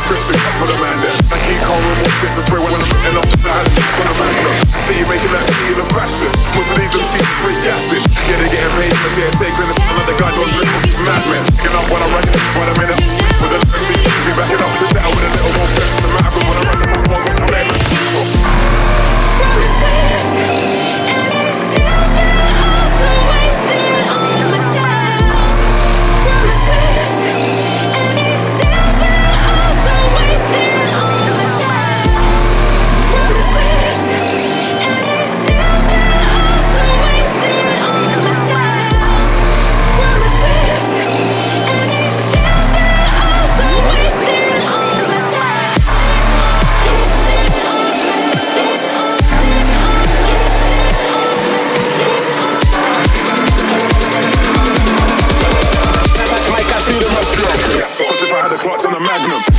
picture, for the man then. I keep calm with more shit to spray when I'm off the bad for the man then. See you making that in the fashion. Most of these MCs free gassing. Yeah, they getting paid for JSA, grin Magnum.